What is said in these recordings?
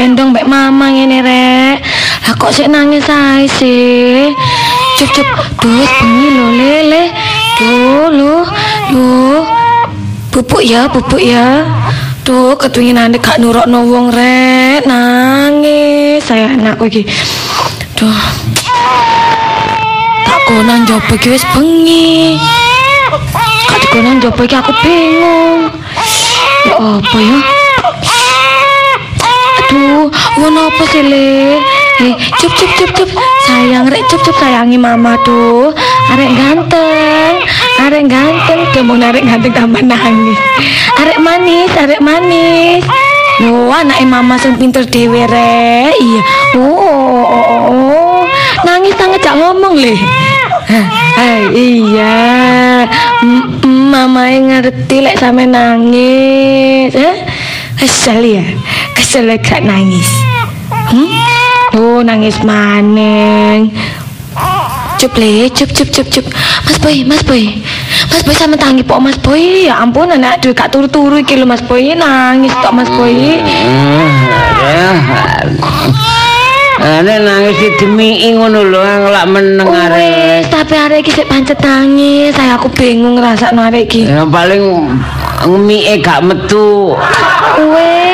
mbek mama ngene rek. Lah kok sik nangis ae sih? Cep cep, dus bengi lho lele. Duh, lho, lho. Pupuk ya, pupuk ya. Duh, ketwinginane gak nurokno wong rek, nangis saya anakku iki. Duh. Tak konan njaba iki wis bengi. Gak dikonan njaba iki aku bingung. Ya apa ya? Aduh, ngono apa sih, Le? Eh, cup cup cup cup. Sayang rek cup cup sayangi mama tuh. Arek ganteng, arek ganteng, demong arek ganteng tambah nangis. Arek manis, arek manis. Loh, anaknya mama sing pinter dewe rek. Iya. Oh, oh, oh, oh, oh. Nangis nangis gak ngomong le. Hai, iya. Mama yang ngerti lek sampe nangis. Eh? Kesel ya. Kesel lek gak nangis. Hmm? Oh, nangis maneng. Cup le, cup cup cup cup. Mas Boy, Mas Boy. Mas Boy sama tangi pok Mas Boy. Ya ampun anak aduh gak turu-turu iki lho Mas Boy nangis tok Mas Boy. Ane nangis di demi ngono lho ngelak meneng arek. Wes, tapi arek iki sik pancet nangis. Saya aku bingung ngrasakno arek iki. Yang paling ngemike gak metu. Wes,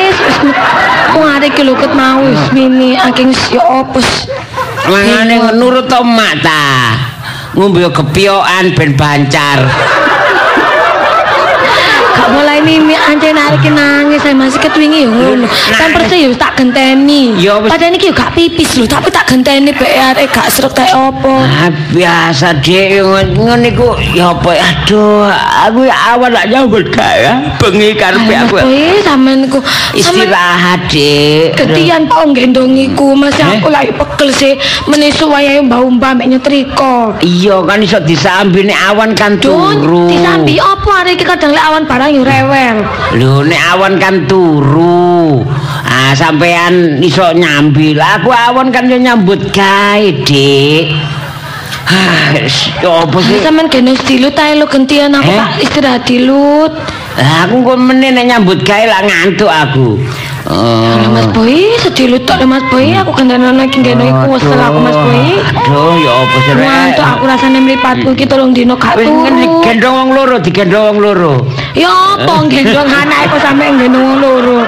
wis wong arek iki lho ket mau wis mini aking ya opus. Mangane nurut to mak ta. Ngombe kepiokan ben bancar. Gak mulai mimi anjen arek iki nangis saya masih ketwingi ngono. Kan perse ya wis tak genteni. Padahal iki ya gak pipis lho, tapi tak genteni bek arek gak srek kayak opo. Ah, biasa dek ngono iku ya apa aduh aku awan lak nyambut ya. bengi karepe Mas aku Boy, sampean ku istirahat dek Ketian pak gendongiku masih Eh? aku lagi pegel sih menisu wayahe mbah-mbah mek nyetrika. iya kan iso disambi nek awan kan turu disambi apa hari iki kadang lek awan barang yo rewel. lho nek awan kan turu ah sampean iso nyambi lah aku awan kan yo nyambut gawe ah wis, ya apa sih Sampeyan gendong dilut ae lo gentian aku Eh? tak istirahat dilut. Lah, aku kok meneh nek nyambut gawe lah ngantuk aku Lah Mas Boy, sedilut tok lho Mas Boy, aku gendong lagi gendong iku wesel aku Mas Boy. Aduh, ya apa sih Rek? Ngantuk aku rasane mripatku iki tolong dino gak Wis turu. digendong wong loro, digendong wong loro. Ya apa gendong anake kok sampe gendong wong loro.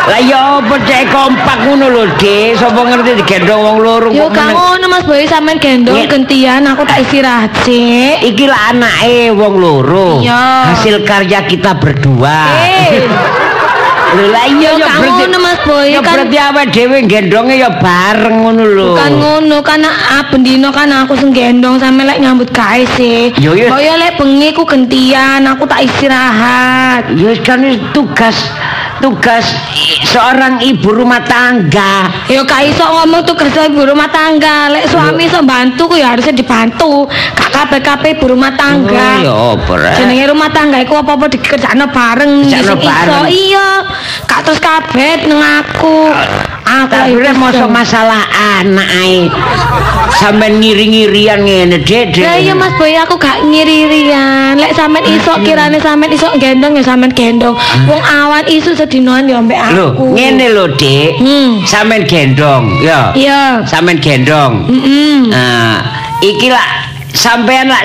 Lah ya apa cek kompak ngono lho, Dik. Sapa ngerti digendong wong loro Yo kok gak meneng- ngono Mas Boy sampean gendong gentian aku tak istirahat sih. Iki lah anake wong loro. Hasil karya kita berdua. Eh, Lho lah iya Yo, ya berarti. ngono, Mas Boy, Ya kan- berarti awake dhewe gendonge ya bareng ngono lho. bukan ngono kan ah bendino kan aku sing gendong sampe lek nyambut gawe sih. Yo, yo. Kaya lek bengi ku gentian aku tak istirahat. Ya kan tugas tugas seorang ibu rumah tangga. Yo gak iso ngomong kerja ibu rumah tangga. Lek suami iso bantu ku ya harusnya dibantu. Gak kabeh-kabeh ibu rumah tangga. Oh, ya apa Rek? Jenenge rumah tangga iku apa-apa dikerjakno bareng Dikerjakno iso. bareng. Iya. Gak terus kabeh nang aku. Aku lagi lek masa kesel. masalah anak ae. Sampeyan ngiri-ngirian ngene, Dek. Dek. Lah iya Mas Boy aku gak ngiri-irian. Lek sampean iso kirane sampean iso gendong ya sampean gendong. Wong awan isu sedinoan ya mbek Lho, aku. ngene lho, Dik. Hmm. Sampeyan gendong, ya. Iya. Sampeyan gendong. Heeh. Nah, iki lah sampeyan lah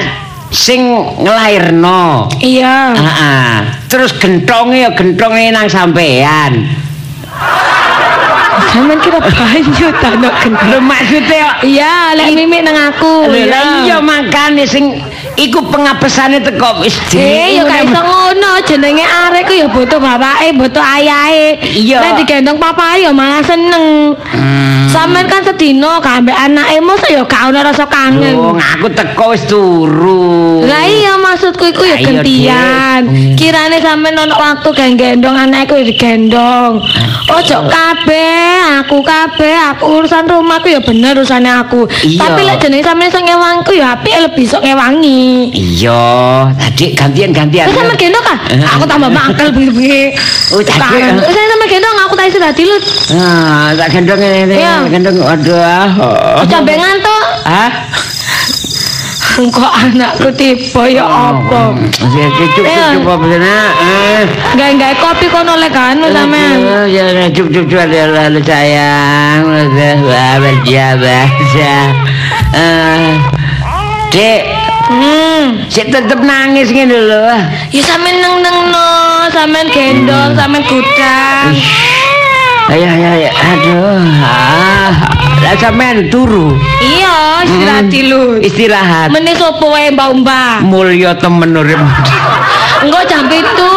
sing nglairno. Iya. Heeh. Terus gentonge ya gentonge nang sampean. Sampean kira banyu ta nek gendong. Lho maksudnya ya Iya, lek mimik nang aku. Lho lah iya makane sing iku pengapesane teko wis Eh, ya gak iso ngono, jenenge arek ku ya butuh bapake, butuh ayahe. Iya. Nek digendong papae ya malah seneng. Hmm. Sampean kan sedino gak ambek anake mosok ya gak ono rasa kangen. Wong aku teko wis turu. Lah iya maksudku iku ya gentian. Dik. Kirane sampean ono waktu gak gendong anakku digendong. Ojo kabeh, aku kabeh, aku urusan rumahku ya bener urusane aku. Tapi lek jenenge sampean iso ngewangku ya apike lebih iso ngewangi. Iya, tadi gantian-gantian. Wis sampean gendong ah? Aku tambah mangkel bengi-bengi. Oh, tadi, eh. Wis sampean gendong aku tak istirahat dulu. Ah, tak gendong ini, Iya. gendong. Aduh. ah. Mbek ngantuk. Hah? Engko anakku tiba ya apa? Ya cukup Ya. cukup apa nak? Ah. Gawe-gawe kopi kono lek anu sampean. Ya ya, cukup cukup ada lalu sayang. Wah berjaya Eh, Dek, Hmm. si tetep nangis ngene lho. Ya sampean neng-nengno, sampean gendong, sampean gudang. Ayo ayo ayo. Aduh. Ah. Lah sampean turu. Iya, istirahat dulu. Istirahat. Mene sapa wae mbak-mbak. Mulya temen urip. Engko jam itu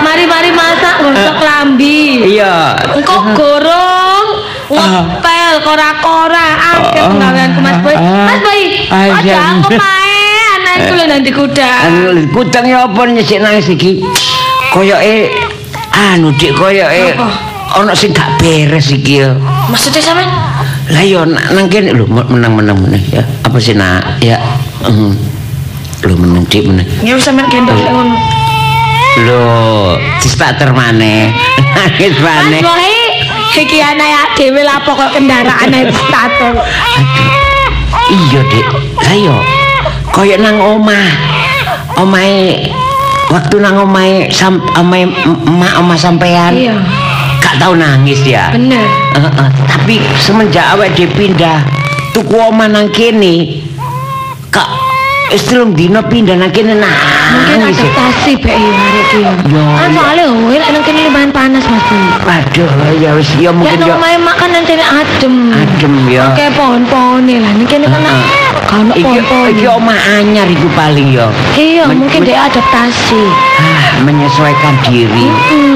mari-mari masak gosok lambi. Iya. Engko gorong ngepel kora-kora akeh penggaweanku Mas Boy. Mas Boy, Ah, aja iya. aku main anakku lho nanti kuda. Anu kutang ya apa nyesik nangis iki? Koyoke anu dik koyoke ana sing gak beres iki ya. Maksudnya sampean? Lah yo nang kene lho menang menang menang ya. Apa sih nak? Ya. Mm. Lho menang dik menang. Ya wis sampean gendong ngono. Lho, distarter maneh. Nangis Mas maneh. Boy, iki anak ya dhewe lah pokok kendaraan ae stator. Iya, Dik. Lah yo koyo nang omah. Omahe waktu nang omahe sam omahe emak omah sampean. Iya, Gak tau nangis ya. bener. Heeh, tapi semenjak awake dhewe pindah tuku omah nang kene kak wis telung dina pindah nang kene Mungkin nangis. ya. adaptasi bae ya arek iki. Ya, Kan iya. soalnya oh, lek nang kene lumayan panas Mas. Waduh, ya wis ya mungkin nang ya omahe mak kan nang kene adem. adem ya. Kayak pohon-pohone lah. Ning kene kan kan pohon-pohon. iki omah anyar iku paling ya. Iya, mungkin dia adaptasi. Ah, menyesuaikan diri. Hmm.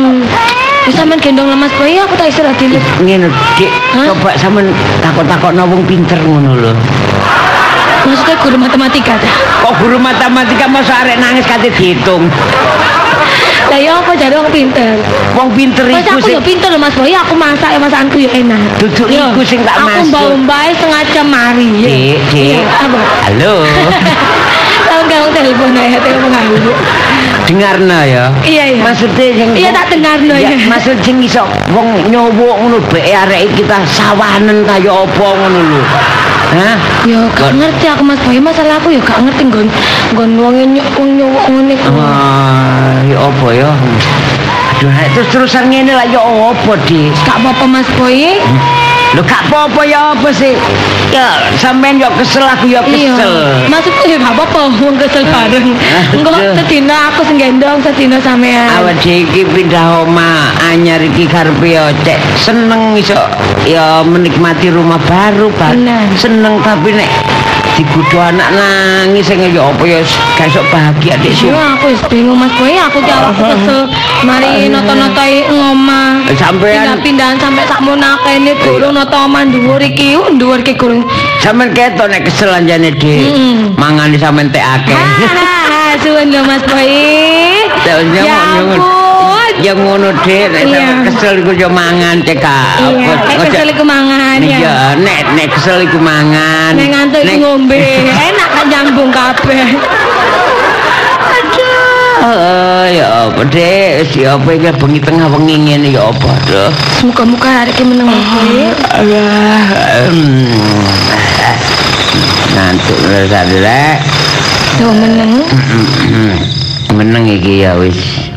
Wis sampean gendong lah Mas Boy, aku tak istirahat dulu. Ngene, Dik, coba sampean takok-takokno wong pinter ngono lho. Maksudnya guru matematika ta? Kok guru matematika masa arek nangis kate dihitung. Lah ya apa jare wong pinter. Wong pinter iku aku sing ya pinter loh Mas Boy, aku masak ya masakanku ya enak. Duduk Yo, iku sing tak Aku maksud. mbau-mbai setengah jam mari. Dik, Dik. Halo. Tahu kamu telepon ya, telepon aku. Dengarno ya. Iya, iya. Maksudnya yang Iya, tak dengarno, ya. Maksud sing iso wong nyowo ngono bae arek kita sawanen kaya apa ngono lho. Hah? Yo gak ngerti aku Mas Boy, masalah aku ya gak ngerti nggon nggon wong nyowok ngene. Ah, ya apa ya? Aduh, terus terusan ngene lah ya apa, Dik? Gak apa-apa Mas Boy. Lho gak apa-apa ya apa sih? Ya sampean yo kesel aku yo Iya. kesel. Maksudku ya gak apa-apa wong kesel bareng. Engko sedina aku sing gendong, sedina sampean. Awak iki pindah omah anyar iki karepe yo cek seneng iso ya menikmati rumah baru, Pak. Seneng tapi nek digudu anak nangis sing ya apa ya gak iso bahagia dik sih. Iya, aku wis bingung Mas Boy, aku ki awakku kesel mari noto-notoi ngomah. Sampean Pindah-pindahan sampai sak monakene durung noto omah dhuwur iki, dhuwur ki gurung. sampean ketok nek kesel anjane, Dik. Mangane sampean tek akeh. Ah, suwun lho Mas Boy. Ya, Ya ampun. Ya ngono Dik, nek kesel iku yo mangan cek Iya, nek kesel iku mangan ya. Nek nek kesel iku mangan. Nek ngantuk iku ngombe, enak kan nyambung kabeh. Oh, ya apa deh, si apa iki bengi tengah wengi ngene ya apa tuh. Muga-muga hari ini meneng Mas Boy. Alah. em, Ngantuk rasane rek. Yo meneng. Meneng iki ya wis.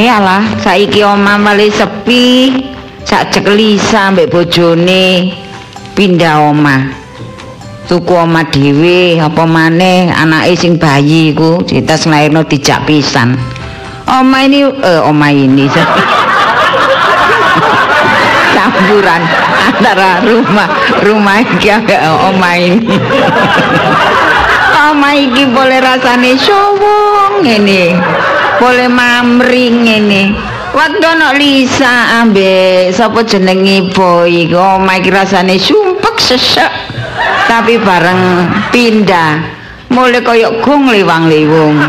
Iyalah, saiki omah male sepi. Sak ceklisa mbek bojone pindah omah. Tuku omah dhewe apa maneh anake sing bayi iku ditas nglairno dijak pisan. Omah ini eh omah ini campuran antara rumah rumah iki ambek omah ini. Omah iki boleh rasane sowong ngene. Boleh mamring ngene. Waktu ana Lisa ambek sapa jenenge boy iku omah rasane sumpek sesek. Tapi bareng pindah mulai kaya gong liwang-liwung.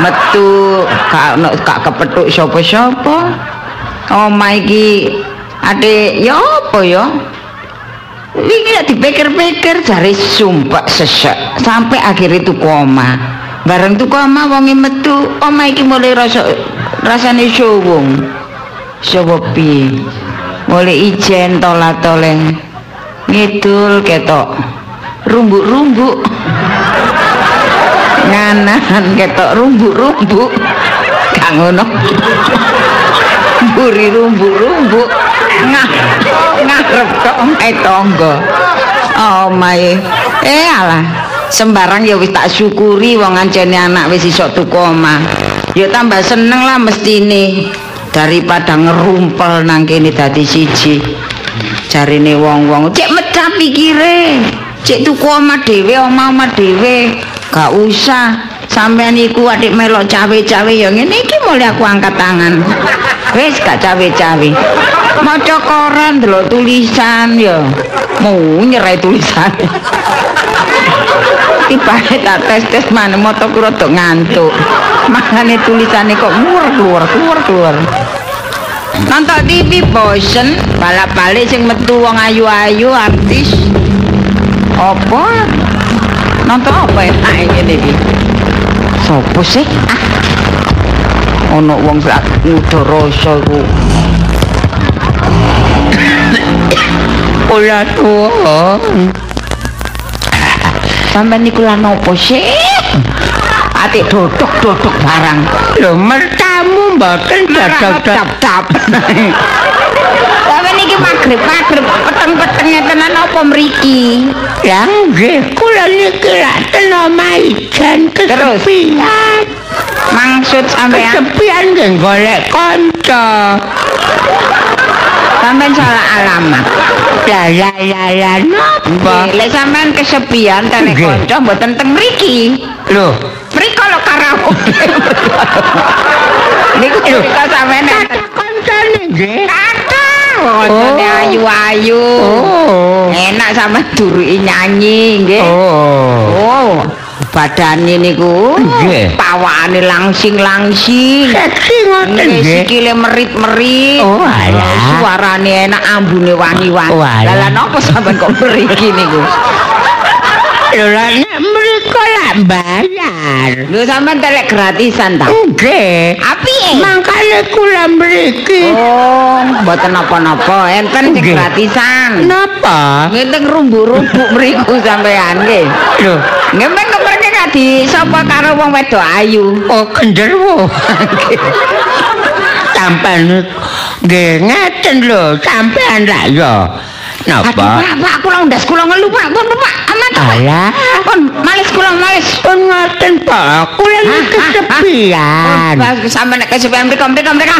Metu gak ono gak kepethuk sapa-sapa. Omah iki ade ya apa ya? wingi dipikir-pikir jare sumpek sesek sampai akhirnya tuku omah bareng tuku omah wonge metu. Omah iki mulai rasa rasane suwung sapa piye? Mulai ijen tolat-toleng ngidul ketok. Rumbuk-rumbuk. Nganan ketok rumbuk-rumbuk. Gak ngono. Mburi rumbuk-rumbuk. Ngah ngarep kok omahe tangga. Omahe. Eh alah sembarang ya wis tak syukuri wong ancene anak wis iso tuku omah. Ya tambah seneng lah mestine daripada ngerumpel nang kene dadi siji. Jarine wong-wong cek medhap pikire cek tuku omah dhewe omah-omah dhewe gak usah. Sampean iku adik melok cawe-cawe ya ngene iki mulai aku angkat tangan. Wis gak cawe-cawe. Maca koran delok tulisan ya. Mau nyerai tulisan tibane tak tes-tes mana moto ku rada ngantuk. Makane tulisane kok mur keluar keluar keluar nonton TV bosen. Balap balik sing metu wong ayu-ayu artis. Apa? Nonton apa ya nah ini iki sopo sih? Ah. Ono wong sak ngudoroso iku Ola tuwa. Sampeyan niku lan opo sih? Atik dodok-dodok barang. Lho mertamu mboten Tap-tap. Sampeyan niki magrib-magrib peteng-petenge tenan apa mriki? Ya nggih, kula niki lak ten omah ijen Terus? kesepian. Maksud sampeyan Kesepian nggih golek kanca. Sampeyan salah alamat. La la la la napa? Lek sampeyan kesepian tenek Nggih. kanca mboten teng mriki. Lho, Mriko lho karaoke. Niku cerita sampeyan enten. kancane nggih. Wongane Oh. ayu-ayu. Oh. Enak sama duruki nyanyi nggih. Oh. Oh, badane niku Nggih. pawakane langsing-langsing. Seksi ngoten Nggih, sikile merit-merit. Oh, alah. Suarane enak, ambune wangi-wangi. Oh. Lah lah napa sampean kok mriki niku? Lho lah nek mriko lak bayar. Lho sampean telek gratisan ta? Nggih. Api Mangkane kula mriki. Oh, mboten napa-napa, enten sing gratisan. Napa? Ngenteng rumbu-rumbu mriku sampean nggih. Lho, Nggih kadi sapa karo wong wedok ayu. oh kenderwo. Sampeyan nggih ngeten lho, sampeyan lak ya. Napa? Pak, Pak, kula ndas kula ngelu, Pak. Pun, Pak. Amat, Pak. Alah. Pun, males kula males. Pun ngoten Pak, kula iki kesepian. Pak, sampe nek kesepian mriko mriko mriko.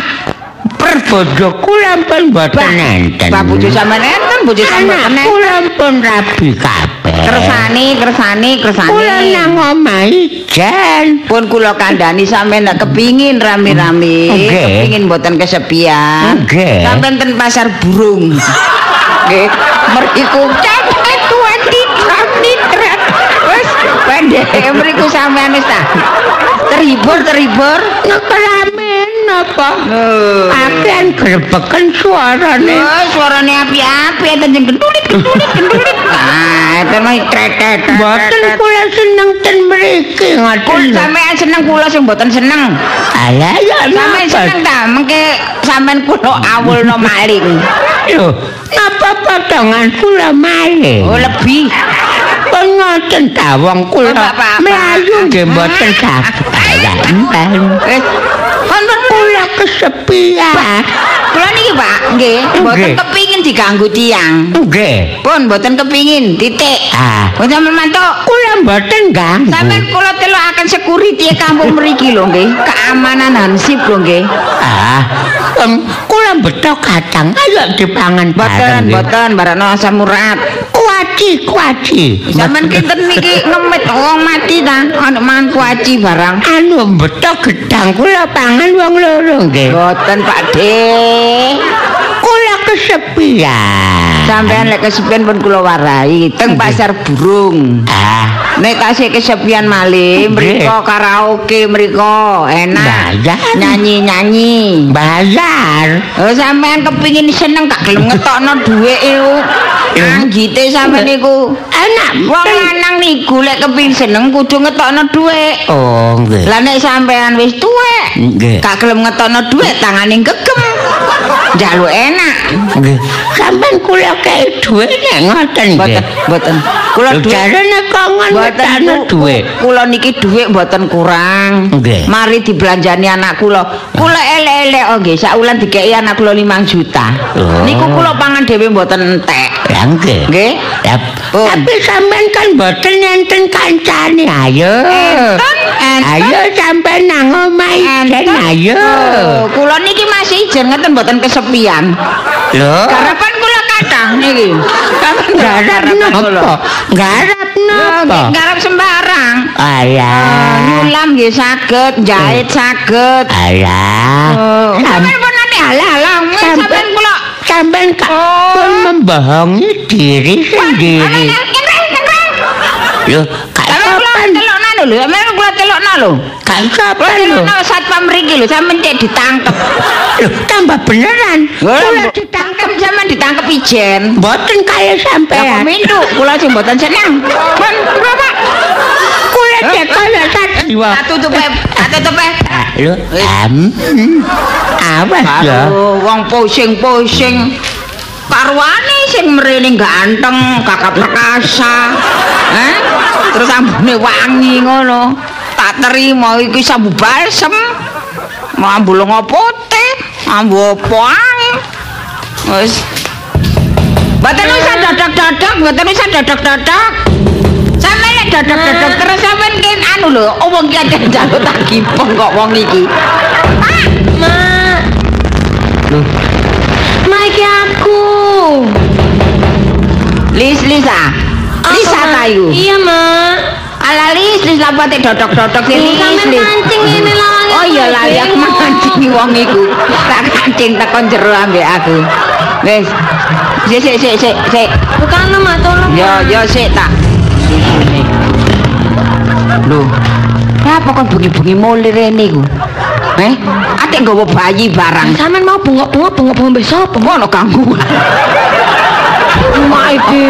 Perbojo kula pun mboten enten. Pak bojo sampean enten, bojo enten. kula pun rabi kabeh. Kersani, kersani, kersani. Kula nang omah ijen. pun kula kandhani sampean nek kepingin rame-rame, kepingin mboten kesepian. Nggih. Sampean ten pasar burung. Nggih, mriku cepet tuan ditrat. Wis pendek mriku sampean wis ta. Terhibur terhibur. Ngekelamin apa? Lho. Akan grebeken suarane. Oh, suarane api-api enten sing gendulit gendulit gendulit. Ah, tretet. Mboten kula seneng ten mriki Kul ngoten. lho. sampean seneng kula sing mboten seneng. Alah ya Sampeyan seneng ta mengke sampean kula awulno maling. Lho, napa potongan kula malih? Oh, lebih. Ngoten ta wong kula mlayu nggih mboten. Alah, enten. Eh, kon pun Kula kesepian. kula niki, Pak, nggih, mboten kepingin diganggu tiang. Nggih. Pun mboten kepingin, titik. Ah, Pun sampean mantuk. kula mboten ganggu. Sampeyan kula telokaken security e kampung mriki lho nggih. Keamanan hansip lho nggih. Ah, kula beto kacang ayo dipangan Mboten, bareng. mboten barano asam urat. Kuaci, kuaci. Sampeyan kinten niki ngemit wong mati ta, ana mangan kuaci barang. Anu beto gedang kula pangan wong loro nggih. Mboten, Pak De. Kula kesepian. Sampean lek kesepian pun kula warai teng pasar burung. Ah, Nek tasih kesepian malih mriko karaoke mriko enak. Bayar. Nyanyi-nyanyi. bayar. Oh sampean kepingin seneng gak gelem ngetokno dhuwit iku. Anjite sampean niku. Enak. Wong lanang niku lek kepingin seneng kudu ngetokno dhuwit. Oh, nggih. Lah nek sampean wis tuwek, Nggih. gak gelem ngetokno dhuwit tangane gegem. Njaluk enak. Nggih. Sampeyan kula kei dhuwit nek ngoten nggih. Mboten, mboten. Kula dhuwit jarene kongon Mboten wetane ku- dhuwit. Kula niki dhuwit mboten kurang. Nggih. Mari dibelanjani anak kula. Kula elek-elek oh nggih, sak wulan dikeki anak kula 5 juta. Oh. Niku kula pangan dhewe mboten entek. Ya nggih. Nggih. Oh. Tapi sampean kan mboten nenten kancane ayo. Enten, enten. Ayo sampean nang omah ijen ayo. Oh, kula niki masih ijen ngeten mboten kesepian. Lho. Garapan kula kathah niki. Garap napa? Garap napa? Garap sembarang. Ayah. Nyulam nggih saged, jahit saged. Ayah. Oh, Sam- sampeyan pun nanti halah-halah, Sampai- sampeyan kula Sampean kan Oh. pun membohongi diri sendiri. Lho, kak Sampeyan kula sopan. telokno lho, sampeyan kula telokno lho. Kak sopan Kula lho. telokno satpam mriki lho, sampeyan cek ditangkep. Lho, tambah beneran. Kula Kula ditangkap. ditangkep sampeyan ditangkep ijen. Mboten kaya Lah sampean. mintu, kula sing mboten seneng. Pun kula Pak. Kula cek kaya sajiwa. Tak tutupe, tak tutupe. Lho, am. Awas ya. Aduh, wong pusing-pusing. Karwane sing mrene ganteng, kakak perkasa. Heh? Terus ambune wangi ngono. Tak terima iki sambu balsem. Mambu lunga putih, mambu apa ae. Wis. Mboten usah dadak-dadak, mboten usah dadak-dadak. Sampe lek dadak-dadak terus sampean kin anu lho, oh wong iki ada njaluk tak gipong kok wong iki. Lis Lisa. Lisa Apa, Mak? tayu. Iya, Mak. Ala Lis Lis lapa te dodok-dodok sing Lis Lis. mancing ngene lawange. Oh iya lah ya mancing wong iku. Tak kancing tekan jero ambek aku. Wis. Sik sik sik sik sik. Bukan Mak, tolong. Yo Mak. yo sik tak. Lho. Apa kon bengi-bengi mule rene iku? Eh, atik nggawa bayi barang. Sampeyan mau bengok-bengok bengok-bengok besok. Ngono ganggu. Mak iki.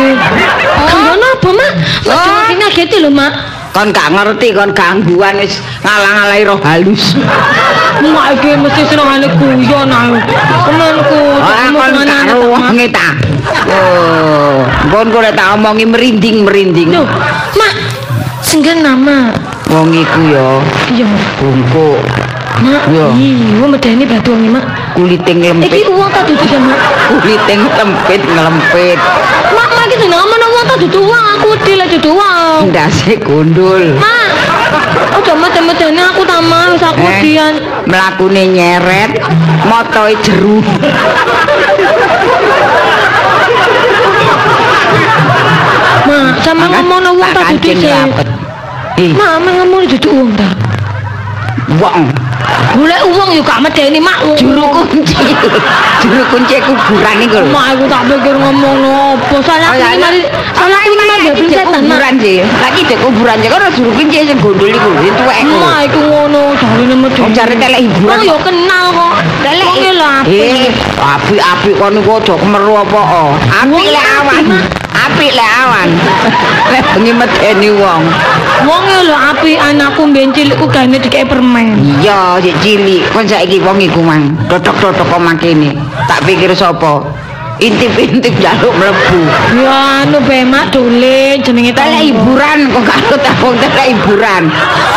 Gangguan apa, Mak? Mak sini ngageti lho, Mak. Kon gak ngerti kon gangguan wis ngalang-alai roh halus. Mak iki mesti senengane guyon ae. Temanku, Ora kon karo Mak. wonge ta. Oh, kon kok lek tak omongi merinding-merinding. Loh, Mak. Senggen nama. Wong iku ya Iya, bungkuk, Mak. Iya. Iya, medeni batu wangi, Mak. Kuliting Iki lempit, uang tak dudu ya, Mak. kuliting lempit ngelempit. Mak, Mak iki seneng mana uang tak dudu uang, aku lah dudu uang. Ndase gundul. Mak. Ojo meden-medeni aku tamal wis aku Eh, wedian. mlakune nyeret, motoe jeru. Mak, sama ngomong uang tak dudu sih. Mak, ngomong dudu uang ta. wong. Golek uang yo gak medeni, Mak. Juru kunci. Juru kunci kuburan iku lho. Mak, aku tak pikir ngomong apa. Salah ya, ini mari, salah ini mari jadi setan, kuburan sih. Lagi dek kuburan sih. Kok juru kunci sing gondol iku lho, tuwek iku. Mak, iku ngono, jarine medeni. Oh, jare telek hiburan. Oh, yo kenal kok. Telek Wong yo lah. Eh, apik-apik kon niku aja kemeru apa oh. Apik Wong lek apik. Mak. Apik lek awan. Lek bengi medeni wong. Wong lho api anakku mbiyen cilikku gane dikek permen. Iya, sik cilik. Kon saiki wong iku mang. Dodok-dodok kok makene. Tak pikir sapa? Intip-intip jaluk mlebu. Ya anu be mak dolen jenenge Telek hiburan kok karo tak wong telek hiburan.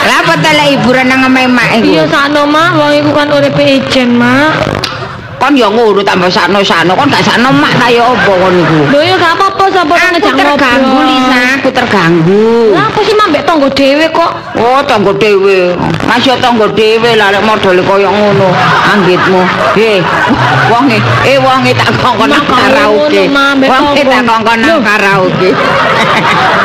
Lah apa telek hiburan nang omahe mak Iya iku? sakno mak wong iku kan uripe ijen mak. Kon ya ngono tambah sakno-sakno. Kon gak sakno mak kaya apa kon iku? Lho ya gak apa-apa sapa Aku ngejak terganggu ngobrol. Lisa, aku terganggu. Lah aku sih mambek tangga dhewe kok. Oh, tangga dhewe. Masih tangga dhewe lah lek modele kaya ngono anggitmu. He, wonge, eh wonge tak kongkon nang karaoke. Wonge tak tonggo. kongkon nang karaoke.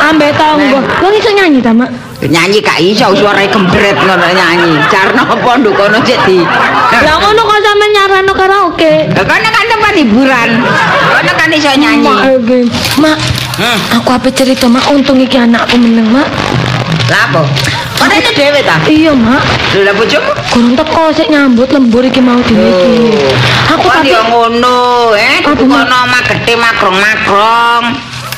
Ambek tangga. Wong iso nyanyi ta mak? Nyanyi gak iso suarane gembret ngono nyanyi. Carno apa ndukono cek di. Lah ngono kok sampe nyarano karaoke. Lah kan kan tempat hiburan. Ana kan iso nyanyi. Mak. Mak, Hmm. aku apa cerita mak untung iki anakku meneng mak. Lah apa? Ana ini dhewe ta? Iya mak, Lho lah bojomu? kurang teko sik nyambut lembur iki mau dhewe iki. Aku Kok tapi ya ngono, eh? Mak? kono omah gedhe makrong-makrong.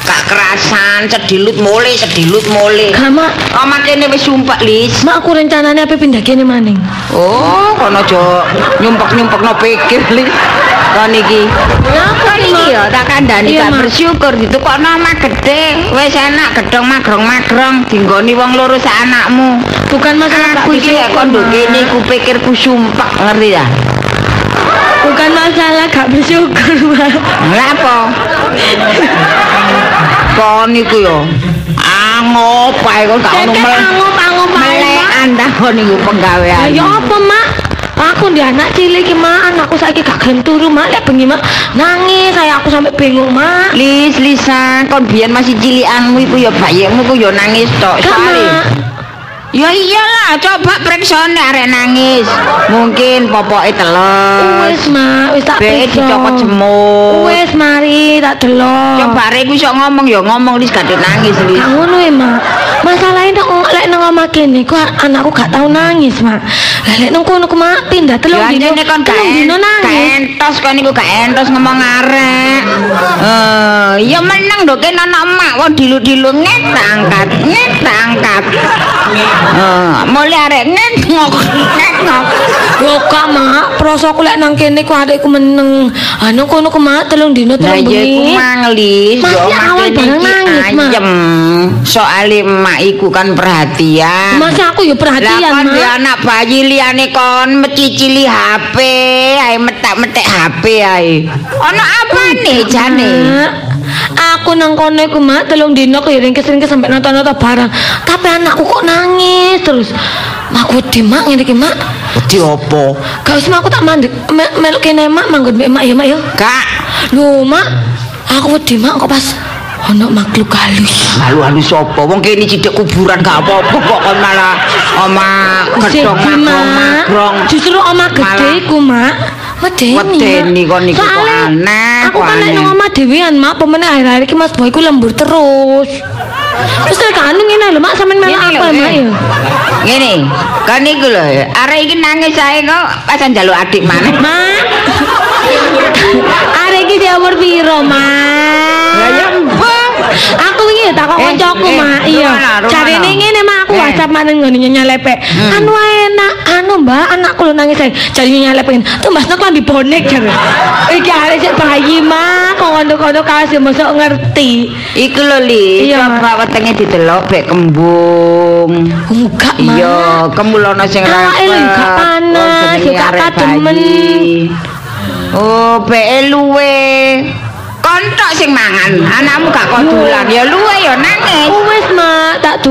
Gak kerasan, cedilut mule, cedilut mule. gak mak, Omah kene wis sumpek, Lis. mak aku rencananya apa pindah kene maning. Oh, kono aja nyumpek-nyumpekno pikir, Lis. Kon iki. Kon iki ya tak kandhani gak bersyukur ditukokno omah gedhe. Wis enak gedhong magrong-magrong dinggoni wong loro sak anakmu. Bukan masalah Aku iki kok nduk Mak. kene ku pikirku sumpek, ngerti ya? Bukan masalah gak bersyukur mak. Lah apa? Kon iku yo angop ae kon gak ono angup-angup ae, Mak. Melekan ta kon iku Lah penggawean. ya apa mak? Aku di anak cilik iki mak, anakku saiki gak gelem turu mak, lek bengi mak nangis saya aku sampai bingung mak. Lis, Lisa, kon biyen masih cilikanmu iku ya bayimu iku ya nangis tok. Mak. Ya iyalah, coba periksa nek arek nangis. Mungkin popoke telek. Wis mak, wis tak periksa. dicopot jemut. Wis mari tak delok. Coba arek iku iso ngomong ya ngomong Lis gak nangis Lis. Gak ngono ya mak. Masalahnya nek lek nang omah kene ku anakku gak tau nangis mak. Lah lek nang kono ku mak pindah telung Ya dino. anjene kon gak nangis. entos kon niku gak entos ngomong arek. Eh, ya meneng ndok kene ana emak wong dilu-dilu nget tak angkat, nget tak angkat. Mulai arek nget ngok, nget ngok. Gak mak, prosoku lek nang kene ku adekku meneng. Anu kono ku mak telung dino Lah telung ya iku bengi. manglis, Masih yo mak awal bareng nangis, Mak. ayem. Soale emak iku kan perhatian. Masih aku yo Lah perhatian kon dia mak. anak bayi liyane kon mecicili HP, ae metak-metek HP ae. Ono apa nih jane? Aku nang kono iku mak telung dino kiring kesering sampai nonton-nonton barang. Tapi anakku kok nangis terus. Mak wedi mak ngene iki mak. Wedi opo? Gak usah aku tak mandi me- melok kene mak manggon mbek mak ya mak ya. Kak, Lho mak, aku wedi mak kok pas ono makhluk halus. halus-halus opo? Wong kene cidek kuburan gak apa-apa kok kon malah oma gedhong Jadi, Mak, magrong. Justru gede Malah- iku mak. Medeni. Medeni kon iku kok aneh, Aku kan nek aneh. nang omah dhewean mak, pemene akhir-akhir iki Mas Boy ku lembur terus. Terus lek anu ngene lho mak sampean melok apa mak eh. ya? Ngene, kan iku lho, arek iki nangis ae kok pas njaluk adik maneh. Mak. Arek iki dia umur piro, Mak? Lah ya. Aku wingi ya takok Eh, kancaku, eh, Mak. Iya. Carine ngene, Mak, aku Eh. WhatsApp maneng ngene nyelepek. Hmm. Anu enak, anu Mbak, anakku lho nangis ae. Jarine nyelepek. Tumbasno klambi bonek jare. Iki arek sik bayi, Mak. Kok kondo-kondo kasih mosok ngerti. Iku lho Li, coba wetenge didelok bek kembung. Enggak, Mak. Iya, kemulono sing Awake lho rapet. gak panas, Oh, arek kademen. Oh, beke luwe. Kontok sing mangan, anakmu gak kodulan. Ya luwe ya nangis. Oh, wis, Mak, tak.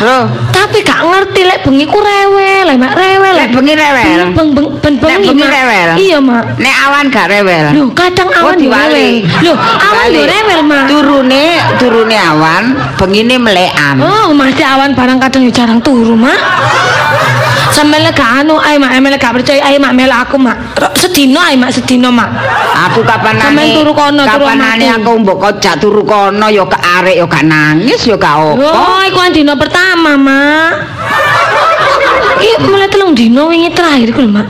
Loh, Tapi gak ngerti lek bengi ku rewel, lek mak rewel. lek bengi rewel. Beng beng ben bengi Mak. rewel? Iya, Mak. Nek awan gak rewel. Lho, kadang Oh, awan yo diwali. rewel. Lho, awan yo rewel, Mak. Turune, turune awan, bengine melekan. Oh, masih awan barang kadang yo jarang turu, Mak. Sampe lek gak anu, ae Mak, emel gak percaya, ae Mak mel aku, Mak. Sedino ae Mak, sedino, Mak. Aku kapan Sampeyan turu kono, turu Kapanane omahku. aku mbok kojak turu kono ya ke arek ya gak nangis ya gak apa. Oh, iku kan dino pertama, Mak. Iki mulai telung dino wingi terakhir iku lho, Mak.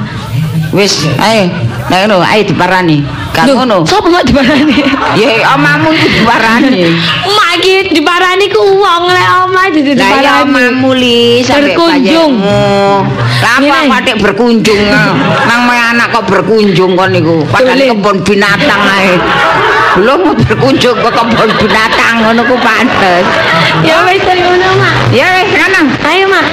Wis, ae. Nek ngono, ae diparani. Gak Lho, ngono. Sopo Mak diparani? Ya omamu iki diparani. Mak iki diparani ku wong lek omah jadi Lah ya omamu li Berkunjung. bayarmu. Lah apa Ngene. aku atik berkunjung. Nang mae anak kok berkunjung kon niku. Padahal kebon binatang ae. Belum berkunjung ke kebon binatang ngono ku pantes. Ya wis ngono, Mak. Ya wis ngono. Ayo, Mak.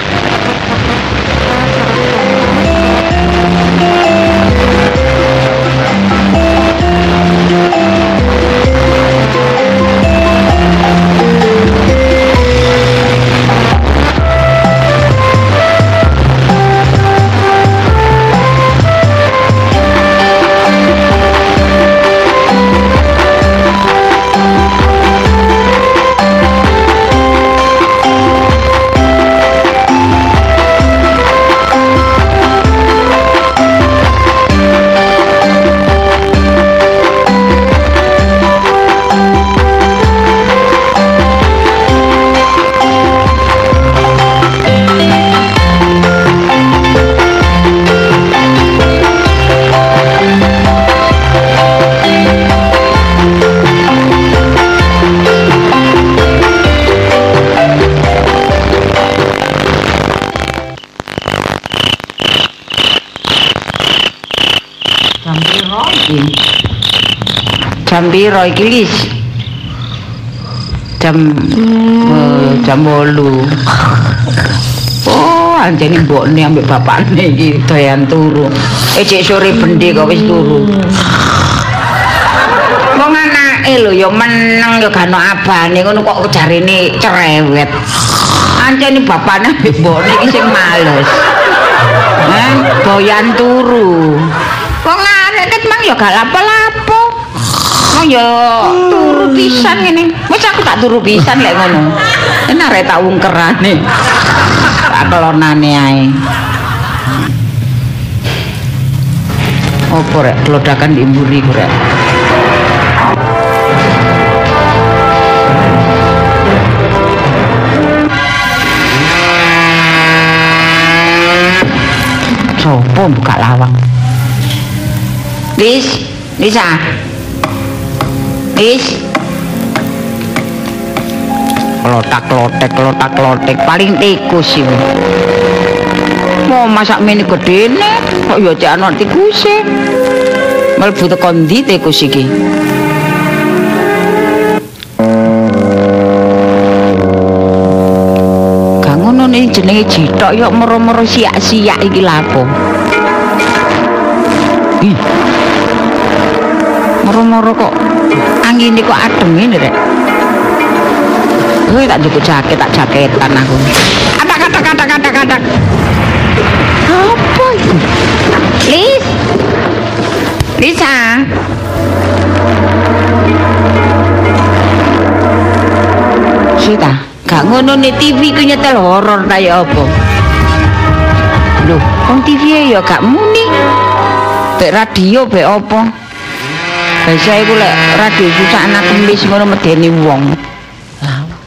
Jam piro iki, Lis? Jam eh, jam 8. Oh, anjene mbokne ambek bapakne iki doyan turu. Eh cek sore bendi kok wis turu. Wong anake lho ya meneng ya gak ono abane ngono kok jarine cerewet. Anjene bapakne ambek mbokne iki sing males. Hah, doyan turu. Wong arek mang ya gak lapo-lapo. Wong ya turu pisan ngene. Wis aku tak turu pisan lek ngono. Enak arek tak ungkerane. Tak kelonane ae. Opo rek kelodakan di mburi rek. Sopo buka lawang? Lis, Lisa. Lis. Klotak klotek klotak klotek paling tikus iki. Mau masak mini gedene kok ya cek ana tikuse. Mlebu teko ndi tikus iki? Gak ngono nih jenenge jitok ya moro-moro siak-siak iki lapo. Ih. Moro-moro kok angin kok adem ini rek. Gue tak cukup jaket, tak jaketan aku. Atak, atak, atak, atak, atak. Apa itu? Lis? Lisa? Sita, gak ngono nih TV ku nyetel horor ta ya apa? Loh, wong TV ya gak muni. Bek radio bek apa? Biasa iku lek radio susah anak kemis ngono medeni wong.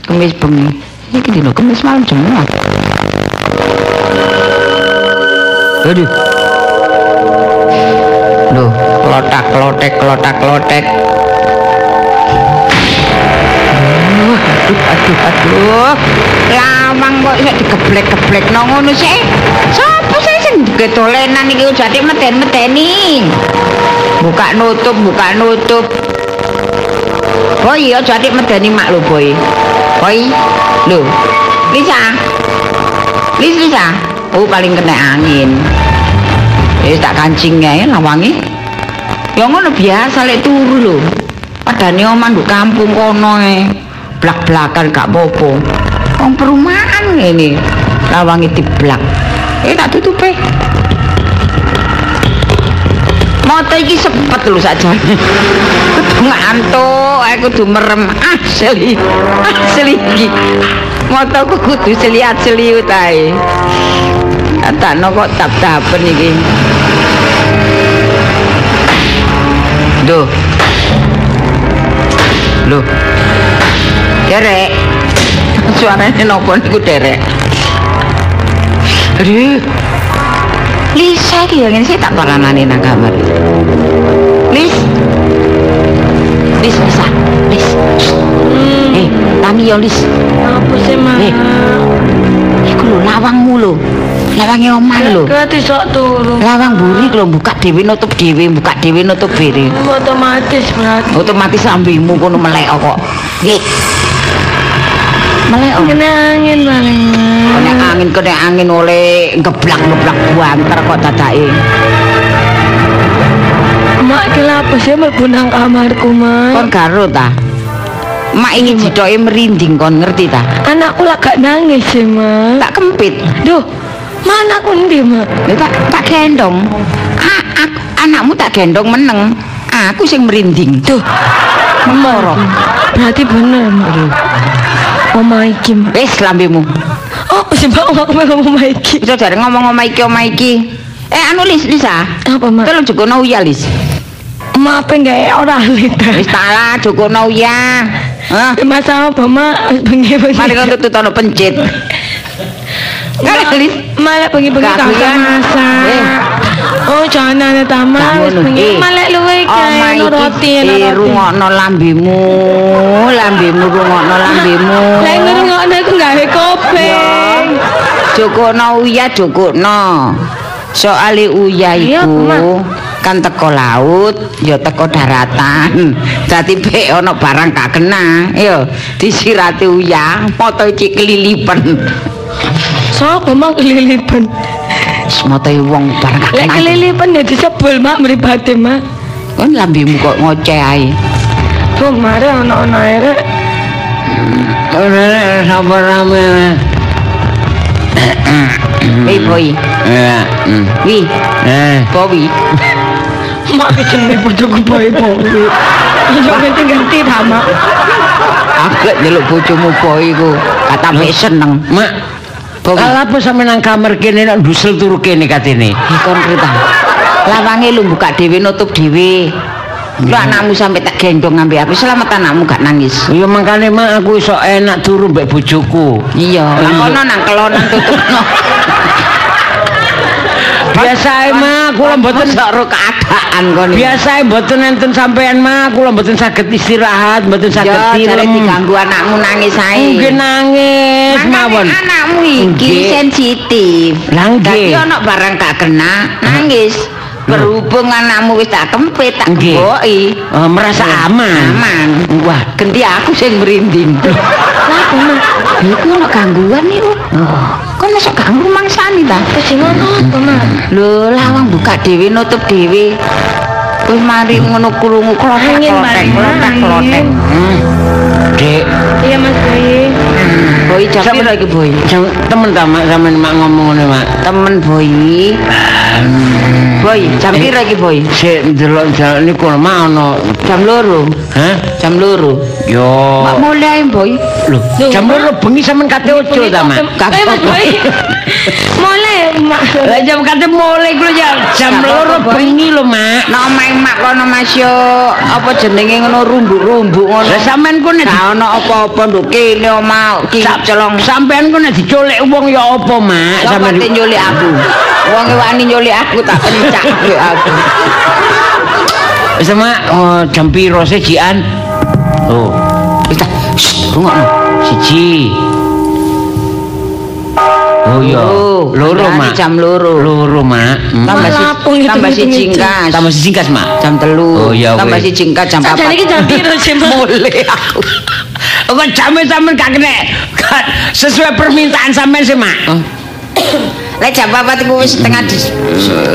Kemis bengi. Iki dino kemis malam semua. Aduh. Loh, klotak klotek klotak klotek. Aduh, aduh, aduh, aduh. Lawang kok iso digeblek-geblek nang ngono sih. Sopo sih sing getolenan iki jati meten-meteni. Buka nutup, buka nutup. Boy, aja atik medeni mak lho, Boy. Boy. Lho. Lisa. Lis Lisa. Oh, paling kena angin. Wis tak kancing ae lawange. Ya ngono biasa lek turu lho. Padane omah nduk kampung kono e. Blak-blakan gak popo. Wong perumahan ngene. Lawange diblak. Eh tak tutupe. Moto iki sepet lho sakjane. Kudu ngantuk, aku kudu merem asli. Asli iki. Motoku kudu seliat-seliut ae. Katakno kok tap-tapen iki. Duh. Loh. Derek. Suaranya nopo niku derek. Aduh. Lisa iki yang saya tak paranane nang kamar. Lis. Lis Lisa. Lis. Eh, tami yo Lis. Apa sih, Ma? Eh. Iku lho lawangmu lho. Lawange omah lho. Kati sok turu. Lawang buri lho buka dhewe nutup dhewe, buka dhewe nutup dhewe. Otomatis berarti. Otomatis ambimu kono melek kok. Nggih. Melek kok. Kena angin paling. Kena angin kena angin oleh geblak-geblak banter kok dadake. Mak kira apa sih mlebu nang kamarku, Mak? Kon karo ta? Mak ingin jidoke merinding kon ngerti ta? Anakku lah gak nangis sih, Mak. Tak kempit. Duh, mana aku ndi, Mak? Ya, tak tak gendong. Ah, aku- anakmu tak gendong meneng. Aku sing merinding. Duh, Moro. berarti bener, Mak. Oma iki, Mak. Wis lambemu. Oh, sih Mak, aku pengen oma iki. Bisa jare ngomong ngomong iki omah iki. Eh anu Lis Lisa. Apa, Mak? Tolong jogono uya Lis. Mak apa enggak ora lita. Wis talah jogono uya. Hah? Masa apa, Mak? Wis bengi-bengi. Mari kau tutup tono pencit. Kan Lis. Malah bengi-bengi Gak kakak kuliah. masak. Oh, jangan ada tamat. Gak Wis bengi malah luwe kae iki, roti, no roti. rungokno lambemu, lambemu rungokno lambemu. Lah ngrungokno iku gawe kopeng. Jokono uya jokono. Soale uya iku kan teko laut, ya teko daratan. Dadi pek ana barang gak kena, ya disirati uyah, moto iki kelilipen. Sopo mak kelilipan? Moto wong barang gak Lek kelilipan ya disebul mak mripate mak. Kon lambemu kok ngoceh ae. Tuh mare ana-ana ere. Ora sabar rame. Hei boy, Ya. wi, Eh. bowi. Mak jenenge bojoku boy boy. Yo ganti-ganti ta mak. Aku nyeluk bojomu boy ku, kata seneng. Mak, Bowi. Kalau apa sampe nang kamar kene nak dusel turu kene katene? Ikon kereta. Lawange lu buka dhewe nutup dhewe. Lu anakmu sampai tak gendong ngambil aku selamat anakmu gak nangis. Ya makane mak aku iso enak turu mbek bojoku. Iya, lah Iya. kono nang kelonan tutupno. Biasae mak kula mboten karo keadaan kono. Biasae mboten enten sampean mak kula mboten saged istirahat, mboten saged tilem. diganggu anakmu nangis ae. Nggih nangis mawon. anakmu iki sensitif. Lah, nggih. Dadi ana barang gak kena, nangis. Berhubung anakmu wis tak kempit, tak keboki. Oh, merasa aman. Aman. Wah, Ganti aku sing merinding. Lah Iku ana gangguan niku. Kon masuk ganggu mangsani ta? sing ngono apa mak? Lho, lawang buka dhewe nutup dhewe. Wis mari ngono krungu klotek Angin, klotek Mbak. klotek klotek. hmm. Dek, Iya Mas Boy. Boy jam piro iki boy? jam temen ta mak sampean mak ngomong ngene mak. Temen boy. Boy, jam Eh. piro iki boy? Sik ndelok jalan niku mak ana. Jam loro. Hah? Jam loro. Yo. Mak mulai boy. Lho, jam loro bengi sampean kate ojo ta mak. Eh Boy. Mulai mak. Lah jam kate mulai kuwi jam loro apa-apa, Boy. bengi lho mak. Nek omahe mak kono Mas yo apa jenenge ngono rumbuk-rumbuk ngono. Lah sampean ku nek Gak ono apa-apa nduk kene omah Sa- celong. Sampean ku nek diculik wong ya apa, Mak? Sampe Sampean nyulik aku. Wong wani nyulik aku tak pencak aku. wis Mak, oh, jam piro sih jian? Oh, Wis ta. Shh, rungokno. siji. Oh iya, Oh, loro, Mak. jam loro. Loro, Mak. Hmm. Tambah si tambah si jingkas. Tambah singkas, Mak. jam telu. Oh, iya, tambah si jingkas jam Sajane iki 4. jam piro sih mak? Mulai aku. Kok jame sampean gak gak sesuai permintaan sampean sih, Mak. Lek jam 4 iku wis setengah di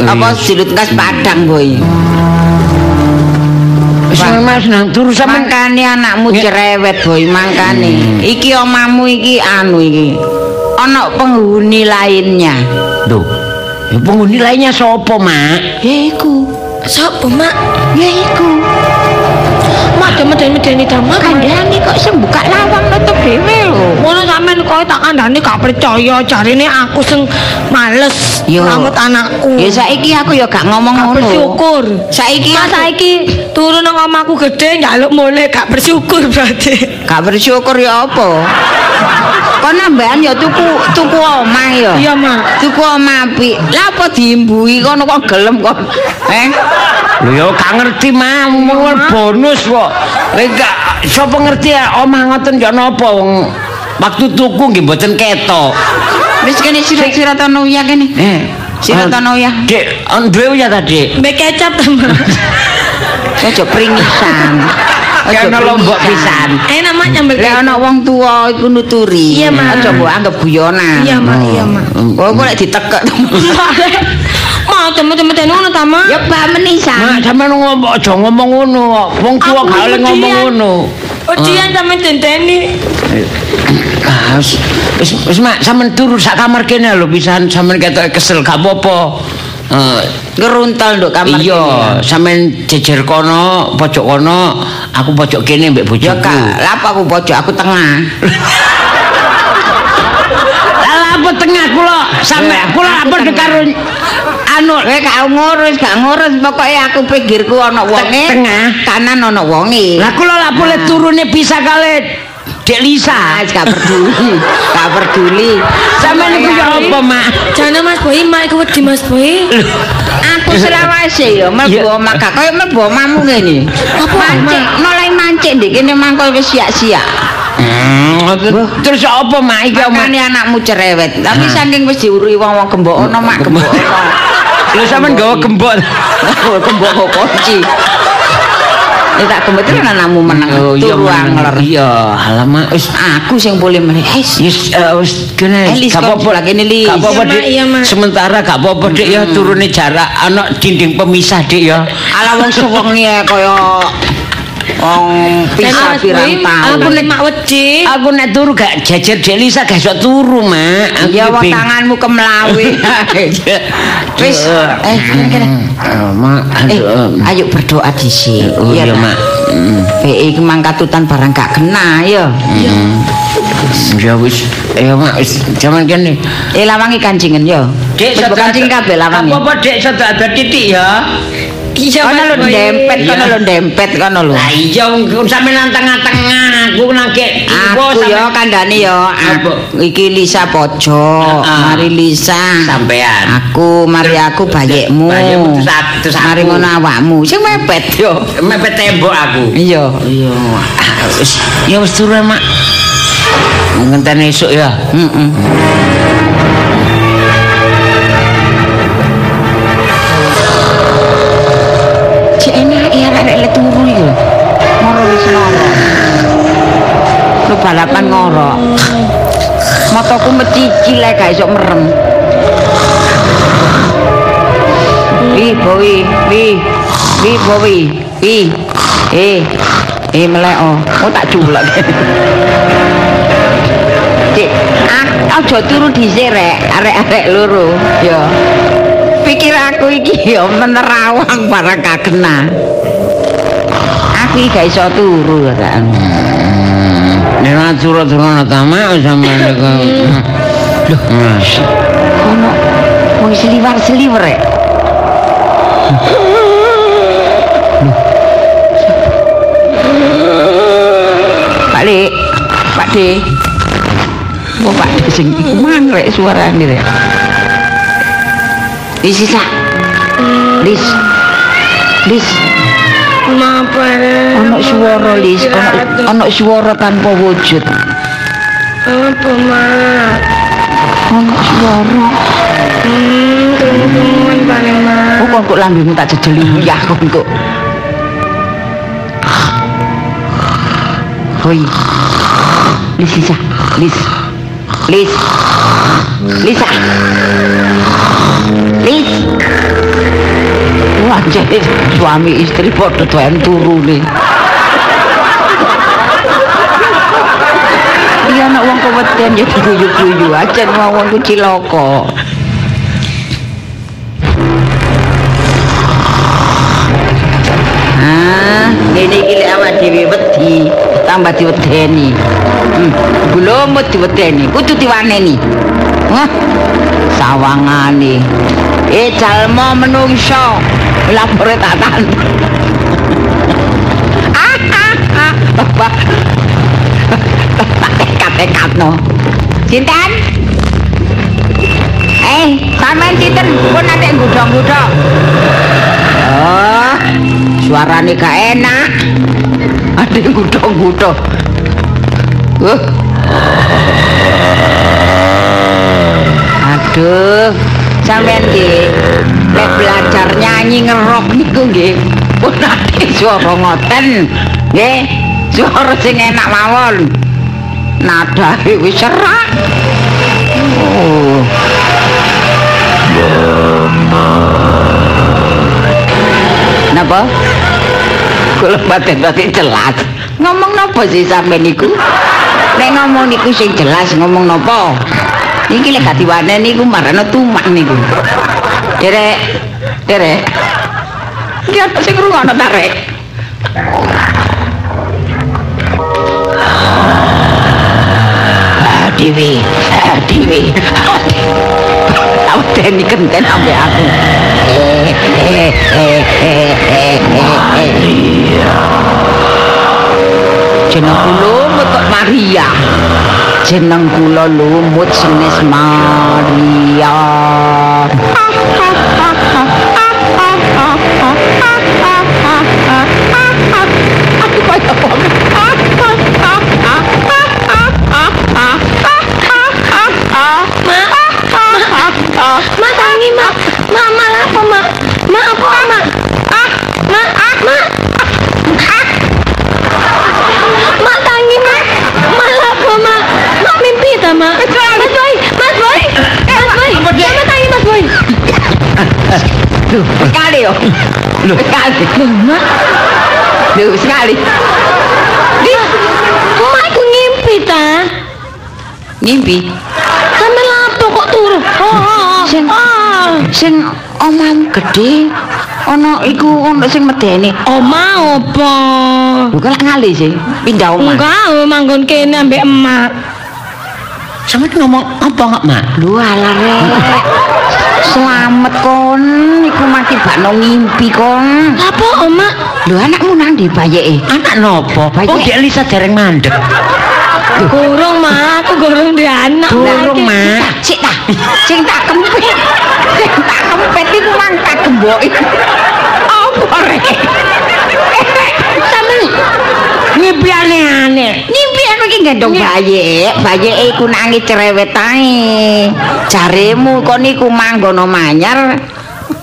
apa dilut kas padang, boy. Mak senang turu sampean. Mangkane anakmu cerewet, boy, mangkane. Iki omamu iki anu iki. Ana penghuni lainnya. Duh. Ya penghuni lainnya sapa, Mak? Ya iku. Sopo mak? Ya iku. Ada medeni-medeni ta mak. Kandhane kok sing buka lawang nutup dhewe lho. Ngono sampean kok tak kandhane gak percaya jarine aku sing males ngrawat anakku. Ya saiki aku ya gak ngomong gak ngono. bersyukur. Saiki Mas saiki turu nang omahku gede njaluk mulai gak bersyukur berarti. Gak bersyukur ya apa? Kon nambahan ya tuku tuku omah ya. Iya mak. Tuku omah apik. Lah apa diimbui kono kok gelem kok. Eh? Lho ya gak ngerti mah bonus kok. Lek gak sapa ngerti ya omah ngoten ya napa wong waktu tuku nggih mboten ketok. Wis kene sirat-sirat ana uya kene. Eh, Sirat ana uya. Dek, on duwe ya tadi. Mbek kecap ta mak. Aja pringisan. Aja Kena lombok pisan. Enak mak nyambel Lek ana wong tuwa iku nuturi. Iya, Mak. Aja mbok anggap guyonan. Iya mak, iya mak. Kok kok lek ditekek. Mau temen-temen ngono ta mak? Ya Mak menisan. sampean ngomong aja ngomong ngono. Wong tuwa gak oleh ngomong ya. ngono. Ujian sampe denteni. Ah, wis wis mak sampean turu sak kamar kene lho pisan sampean ketok kesel gak apa-apa. Eh, Ngeruntal nduk kamar. iya, sampean jejer kono, pojok kono, aku pojok kene mbek Ya bojoku. kak, lah apa aku pojok aku tengah. Lah apa tengah kula sampe Eh, kula aku apa tengah. karo anu Kowe gak ngurus, gak ngurus pokoknya aku pinggirku ana wonge. Tengah. Kanan ana wonge. Lah kula lah boleh turune bisa kali Dek Lisa. Ah, gak peduli. gak peduli. Sampeyan niku ya apa, Mak? Jane Mas Boy, mak iku wedi Mas Boy. Aku selawase ya mlebu Iya. omah gak kaya mlebu omahmu ngene. Apa, mancing, noleh mancing ndek kene mangko wis siak-siak. Hmm, terus apa, Mak? Iki omah Makane anakmu cerewet, tapi Ah. saking wis diuri wong-wong gembok ono mak gembok. Lho sampean gawa gembok. Kembok kok kunci. Ya tak gembok itu anakmu menang Oh iya turu meneng. angler. Iya, alamak wis Aku sing boleh meneh. Eh, Yes, eh, wis kene Lis, gak apa-apa lagi nih, Lis. Gak apa-apa Iya, Dik. Sementara gak apa-apa Dik ya turune jarak ana dinding pemisah Dik ya. ala wong sewengi ya kaya wong pisah pirang Aku tahun. nek mak wedi. Aku nek turu gak jajar Dek Lisa gak iso turu, Mak. Aku Ya wong tanganmu kemlawi. Wis, eh kene. Eh, Mak, Eh, aduh. ayo berdoa dhisik. Oh iya? Mak. Be iki mangkatutan barang gak kena ya. Ya wis, ya Mak, wis jaman kene. Eh lawangi kancingan ya. Dek, Wis sedot- kancing kabeh lawangi. Apa-apa Dek, sedot ada titik ya. Iya, lho Boy. dempet, Iya. lho dempet kono lho. Lah iya wong sampe nang tengah-tengah aku nang kek. Aku ya kandhane Apa? iki Lisa pojok, Ah. mari Lisa. Sampean. Aku, mari aku bayekmu. Terus. Mari ngono awakmu. Sing mepet yo. mepet tembok aku. Iya. Iya, ah, ya wis turu Mak. Ngenteni esuk ya. Heeh. Iso merem. Wi, bowi, wi. Wi, bowi, wi. Eh, eh melek oh. Oh tak culek. Cik, ah, aja turu dhisik rek, arek-arek loro. Ya. Pikir aku iki ya menerawang barang kagena. Aku iki gak iso turu kan. Nek ora turu-turu kok. Loh, Ono wong seliwar-seliwer rek. Pak Lik, Pak D. Oh, Pak D sing iku mang rek suarane rek. Lis Lisa. Lis. Lis, Napa? ono suara Lis, ono ono suara tanpa wujud. Apa, Mak? Ono suara. Hmm, tunggu-tungguan paling, Mak. Oh, kok lambemu tak jejeli uyah kok kok. Hoi. Lis Lisa, Lis. Lis. Lisa. Lis. Wah, jadi suami istri podo doyan turu nih. Iya anak wong keweden ya diguyu-guyu aja wong wong ku cilaka. Ah, iki lek awak dhewe wedi, tambah diwedeni. Hmm, glomut diwedeni, kudu diwaneni. Hah? Sawangane. Eh, jalma menungso. Lapore tatan. ah, ah, ah. Bapak. Tak tekat-tekat no. Sinten? Eh, sampean sinten? Pun ate gudang-gudang. Oh, suarane gak enak. Ada yang gudang-gudang. Uh. Aduh, sampean nggih lek belajar nyanyi ngerok niku nggih. Pun ate suara ngoten. Nggih, suara sing enak mawon. Nadahe wis serak. Napa? Kula batin-batin jelas. Ngomong napa sih sampe niku? Nek ngomong niku sing jelas ngomong napa? Iki lek gak diwaneni niku marana tumak niku. Derek, derek. Iki apa sing ngrungokno ta ah, Dewi. Tahu teni kenten ambe aku. Eh, eh, eh, eh, eh, eh, eh. Jeneng kula lumut kok Maria. Jeneng kula lumut senes Maria. Aku kaya wong. Duh, sekali yo. Loh. Sekali. Loh, Mak. Duh, sekali. Mak iku ngimpi ta. Ngimpi. Sampe lapo kok turu? Oh, oh, Sing- oh. Sing omam gede ana iku ana sing medeni. Oma opo? Bukan ngali sih, pindah omah. Enggak, oh, manggon kene ambek emak. Sampe ngomong apa nggak mak? Lu ala rek. Selamat kon, iku mati bakno ngimpi kon. Lapo, Oma? Lho anakmu nang ndi bayeke? Anak nopo? Bayi. Oh dia Lisa dereng mandek. Kurung, Mak. Aku kurung di anak. Durung, Lah, Mak. Cik ta, sing tak kempet. Sing tak kempet iku mangkat gemboki. Apa rek? Sampe Ngimpi aneh-aneh. Ngimpi aku iki gendong bayi, bayi iku nangis cerewet ae. Jaremu kok niku manggono manyar.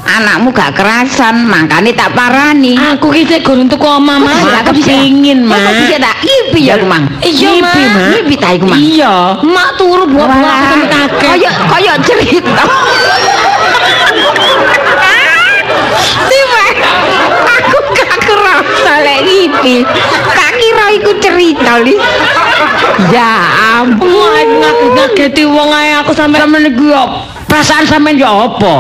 Anakmu gak kerasan, makane tak parani. aku ki sik gurung tuku oma, Mak. Mak, aku pingin, Mak. Kok tak ngimpi ya, Mang? Iya, Ngimpi, Mak. Mak. Ngimpi ta iku, Mang? Iya. Mak turu buah-buah sampe kaget. Kaya kaya cerita. Aku gak kerasa lek ngimpi. Tak kira iku cerita, Lis. Ya ampun. Ngaget-ngageti wong ae aku sampe Sampeyan iku yo perasaan sampeyan yo apa?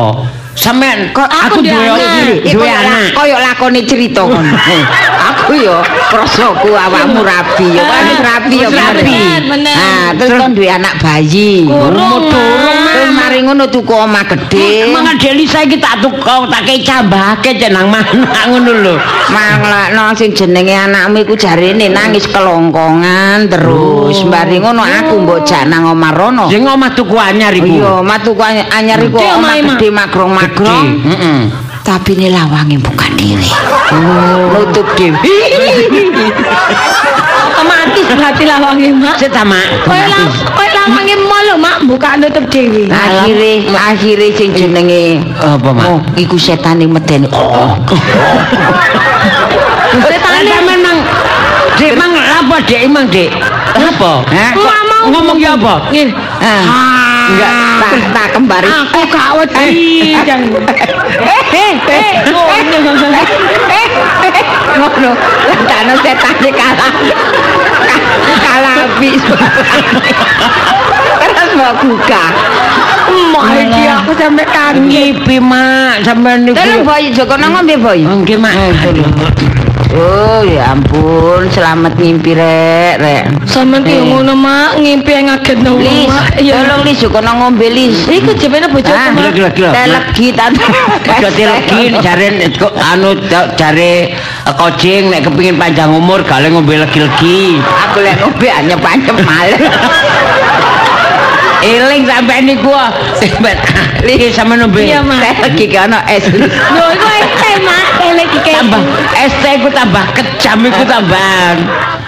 Sampeyan Kok Aku duwe. Iku duwe anak. Kaya lakone cerita kon. Aku yo krasaku awakmu rapi yo kan rapi yo rapi. Nah, terus kon duwe anak bayi. Mak. terus mari ngono tuku omah gede. Mangan Deli saiki tak tukau tak kei cambahke jenang mana ngono lho. Manglakno sing jenenge anakmu iku jarene nangis kelongkongan terus. Mari ngono aku mbok jak nang omah rono. Sing omah tuku anyar iku. Iya, matu ku any- anyar iku omah omahe, Mak. Magrong-magrong. Heeh. Tapi ini lawange buka diri. Nutup diri. otomatis berarti lawange, Mak. Sik ta, Mak. Kaya la kaya lawange mall lho, Mak, buka nutup dhewe. akhire akhire sing jenenge Apa, Mak? oh iku setane medeni oh Setane Sampeyan mang Dek mang apa Dek mang Dek? Apa? Mau Ngomong ya apa? Ngene. Ah enggak tak tak kembari Aku gak wedi. Eh, eh, ngono. ngono lantana setane kalah kalah api terus mau buka Mak iki aku sampe kaget. Ngipi mak sampean niku. Tolong boy Joko nang ngombe boy Nggih mak. Oh ya ampun, selamat ngimpi rek, rek. Sampeyan ki ngono, Mak, ngimpi yang ngagetno wong, Lis, Mak. Iya. tolong Lis, Joko nang ngombe Lis. Iku jebene bojoku, Mak. Gila gila. Teh legi tante. Dadi legi jare kok anu jare eh, kojing nek kepengin panjang umur gale ngombe legi-legi. Aku lek ngombe anyep-anyep malah. Eling sampean niku. Lis sama ngombe. Iya, Mak. Teh legi ki ana es. Lho, iku ente, Mak. Elek iki. tambah ST ku tambah kejam iku tambahan.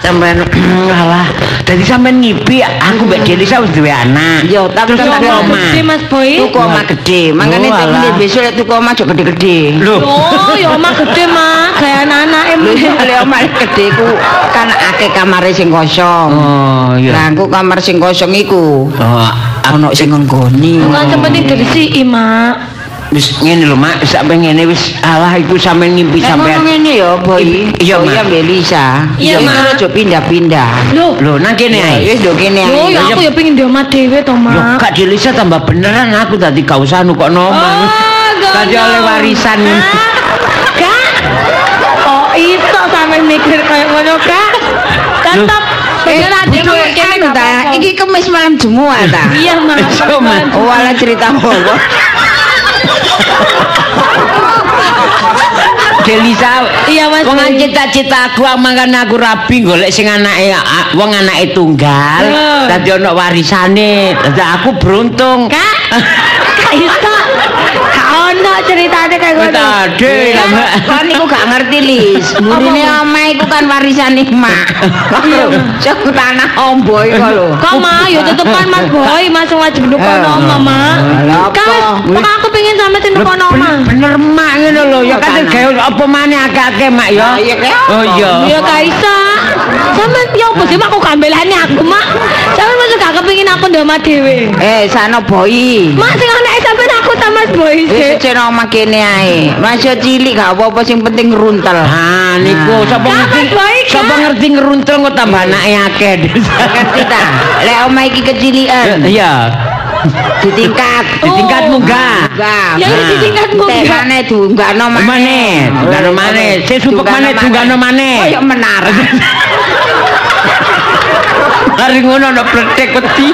Sampean alah. Dadi sampean ngipi aku mbek Delisa wis duwe anak. Yo, tapi Terus kan ada omah. Gede, Mas Boy. Tuku omah gede, makane temene alah. besok lek tuku omah aja gede-gede. Lho. Oh, ya omah gede, Mak. Kayak anak-anak Lho, em. lek omah gede ku kan akeh kamare sing kosong. Oh Lah iya. aku kamar sing kosong iku Oh, ana sing nggoni. Sepenting dari si Mak. Wis ngene lho Mak, sak ngene wis alah iku sampean ngimpi sampean. ngene ya, Boy. Iya, Boy Mak. ambek Lisa. Iya, Mak. aja pindah-pindah. Lho, nang kene ae. wis do kene ae. ya aku ya pengen di omah dhewe to, Yo Mak. Kak Delisa tambah beneran aku tadi gak usah nukok nomor. Tadi oleh warisan. Kak. Oh, iso sampe mikir kayak ngono, Kak. Tetep beneran kene gak ta, apa-apa. iki kemis malam Jumat ta. Iya, Mak. Oh, ala cerita apa? Delisa Iya, Mas. Wong cita-cita aku mangan aku rapi golek sing anake wong anake tunggal. Dadi ana warisane. Dadi aku beruntung. Kak. Kak iso. Ono ceritanya kayak Wis ngono. Mbak. Kan iku gak ngerti Lis. Murine omah iku kan warisane mak. Cek tanah ombo iku lho. Kok mah ya tetepan Mas Boy, Mas wajib nukono omah, Mak. Lah, apa? Kan pokok aku pengen sampe sing nukono omah. Bener mak ngono lho. Ya kan gawe apa maneh akeh-akeh mak ya. Oh iya. Ya gak iso. Sampe ya apa sih Mak kok gambelane aku, Mak? Sampe masuk gak kepengin aku omah dhewe. Eh, sana boy. Mak sing anake sampean aku ta Mas Boy Wis ceno omah kene ae. Masih cilik gak apa-apa sing penting runtel. Ah niku sapa ngerti Mas kan? sapa ngerti ngeruntel kok tambah anake akeh. Ngerti ta? Lek omah iki kecilikan, Iya. ditingkat, oh, ditingkat di tingkat munggah. Munggah di tingkat munggah. Mane dunggano maneh. mane dunggano mane sing dunggano mane koyo menar hari ngono ndak pletek wedi.